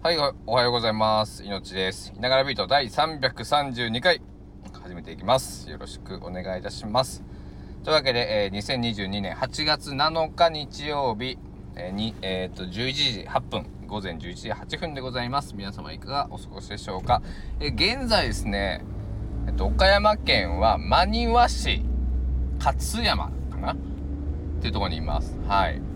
はい、おはようございます。いのちです。いながらビート第332回、始めていきます。よろしくお願いいたします。というわけで、えー2022年8月7日日曜日、えーに、えーっと、11時8分、午前11時8分でございます。皆様いかがお過ごしでしょうか。えー現在ですね、えっと、岡山県は真庭市勝山かな？っていうところにいます。はい。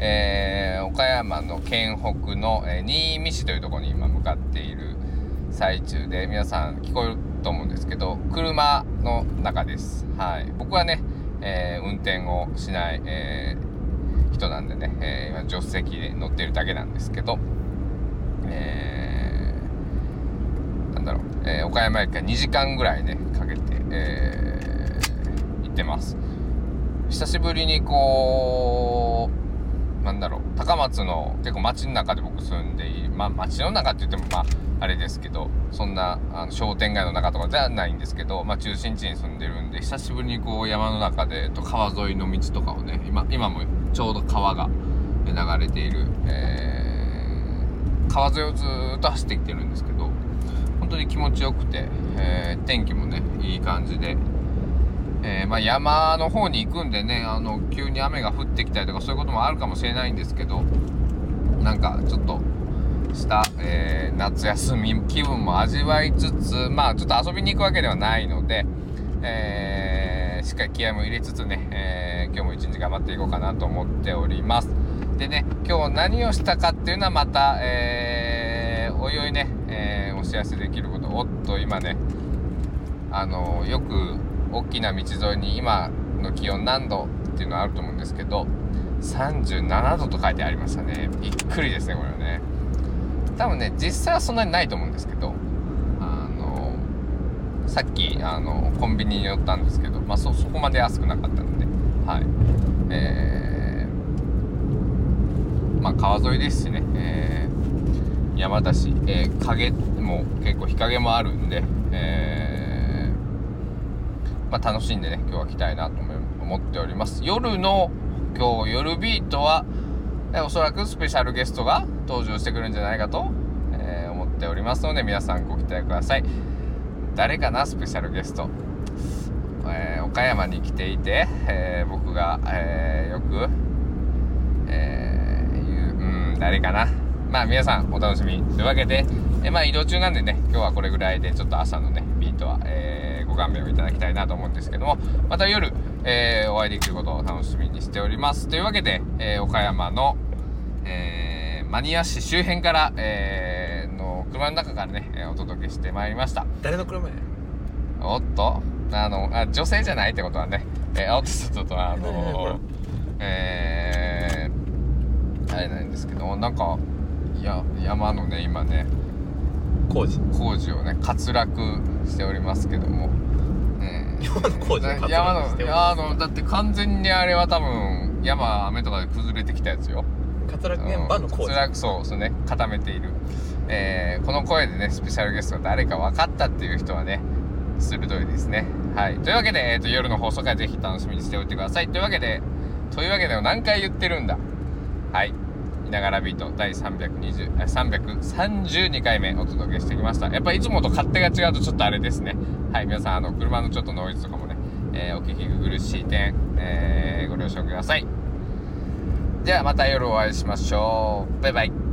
えー岡山の県北の、えー新見市というところに今向かっている最中で皆さん聞こえると思うんですけど車の中です、はい、僕はね、えー運転をしない、え人なんでね、え今助手席で乗ってるだけなんですけど、えなんだろう、え岡山駅から2時間ぐらいねかけて、え行ってます。久しぶりにこうなんだろう高松の結構街の中で僕住んでいるまあ街の中って言ってもまああれですけどそんなあの商店街の中とかじゃないんですけど、まあ、中心地に住んでるんで久しぶりにこう山の中で、と、川沿いの道とかをね今今もちょうど川が流れている、えー川沿いをずっと走ってきてるんですけど本当に気持ちよくて、えー天気もねいい感じでまあ、山の方に行くんでねあの急に雨が降ってきたりとかそういうこともあるかもしれないんですけどなんかちょっとした、えー夏休み気分も味わいつつまあちょっと遊びに行くわけではないので、えーしっかり気合も入れつつね、えー今日も一日頑張っていこうかなと思っております。でね今日何をしたかっていうのはまた、えーおいおいね、えお知らせできることおっと今ねあのよく大きな道沿いに今の気温何度っていうのはあると思うんですけど37度と書いてありましたね。びっくりですねこれはね。多分ね実際はそんなにないと思うんですけどあのさっきあのコンビニに寄ったんですけどまあそそこまで安くなかったのではい。えー、まあ川沿いですしね、えー山だし、えー影も結構日陰もあるんで、えーまあ、楽しんでね今日は来たいなと思っております。夜の今日夜ビートは、えおそらくスペシャルゲストが登場してくるんじゃないかと、えー思っておりますので皆さんご期待ください。誰かなスペシャルゲスト、えー岡山に来ていて、えー僕が、えよく、えー言ううん誰かな。まあ皆さんお楽しみ。というわけで、えまあ移動中なんでね今日はこれぐらいでちょっと朝のねビートは、えー勘弁をいただきたいなと思うんですけどもまた夜、えーお会いできることを楽しみにしておりますというわけで、えー岡山の、えーマニア市周辺から、えーの車の中からねえーお届けしてまいりました誰の車やおっとあのあ女性じゃないってことはね、えー、おっとっとっとあのえー、あれなんですけどなんかいや山のね今ね工事工事をね滑落しておりますけども、山の工事を滑落山のあのだって完全にあれは多分山雨とかで崩れてきたやつよ。滑落現場の工事。そうそうね。固めている、えーこの声でねスペシャルゲストが誰か分かったっていう人はね鋭いですね。はい。というわけで、えー、と夜の放送回ぜひ楽しみにしておいてください。というわけでというわけで何回言ってるんだ。はいいながらビート第320、332回目お届けしてきました。やっぱいつもと勝手が違うとちょっとあれですね。はい皆さんあの車のちょっとノイズとかもね、えーお聞き苦しい点、えーご了承ください。ではまた夜お会いしましょう。バイバイ。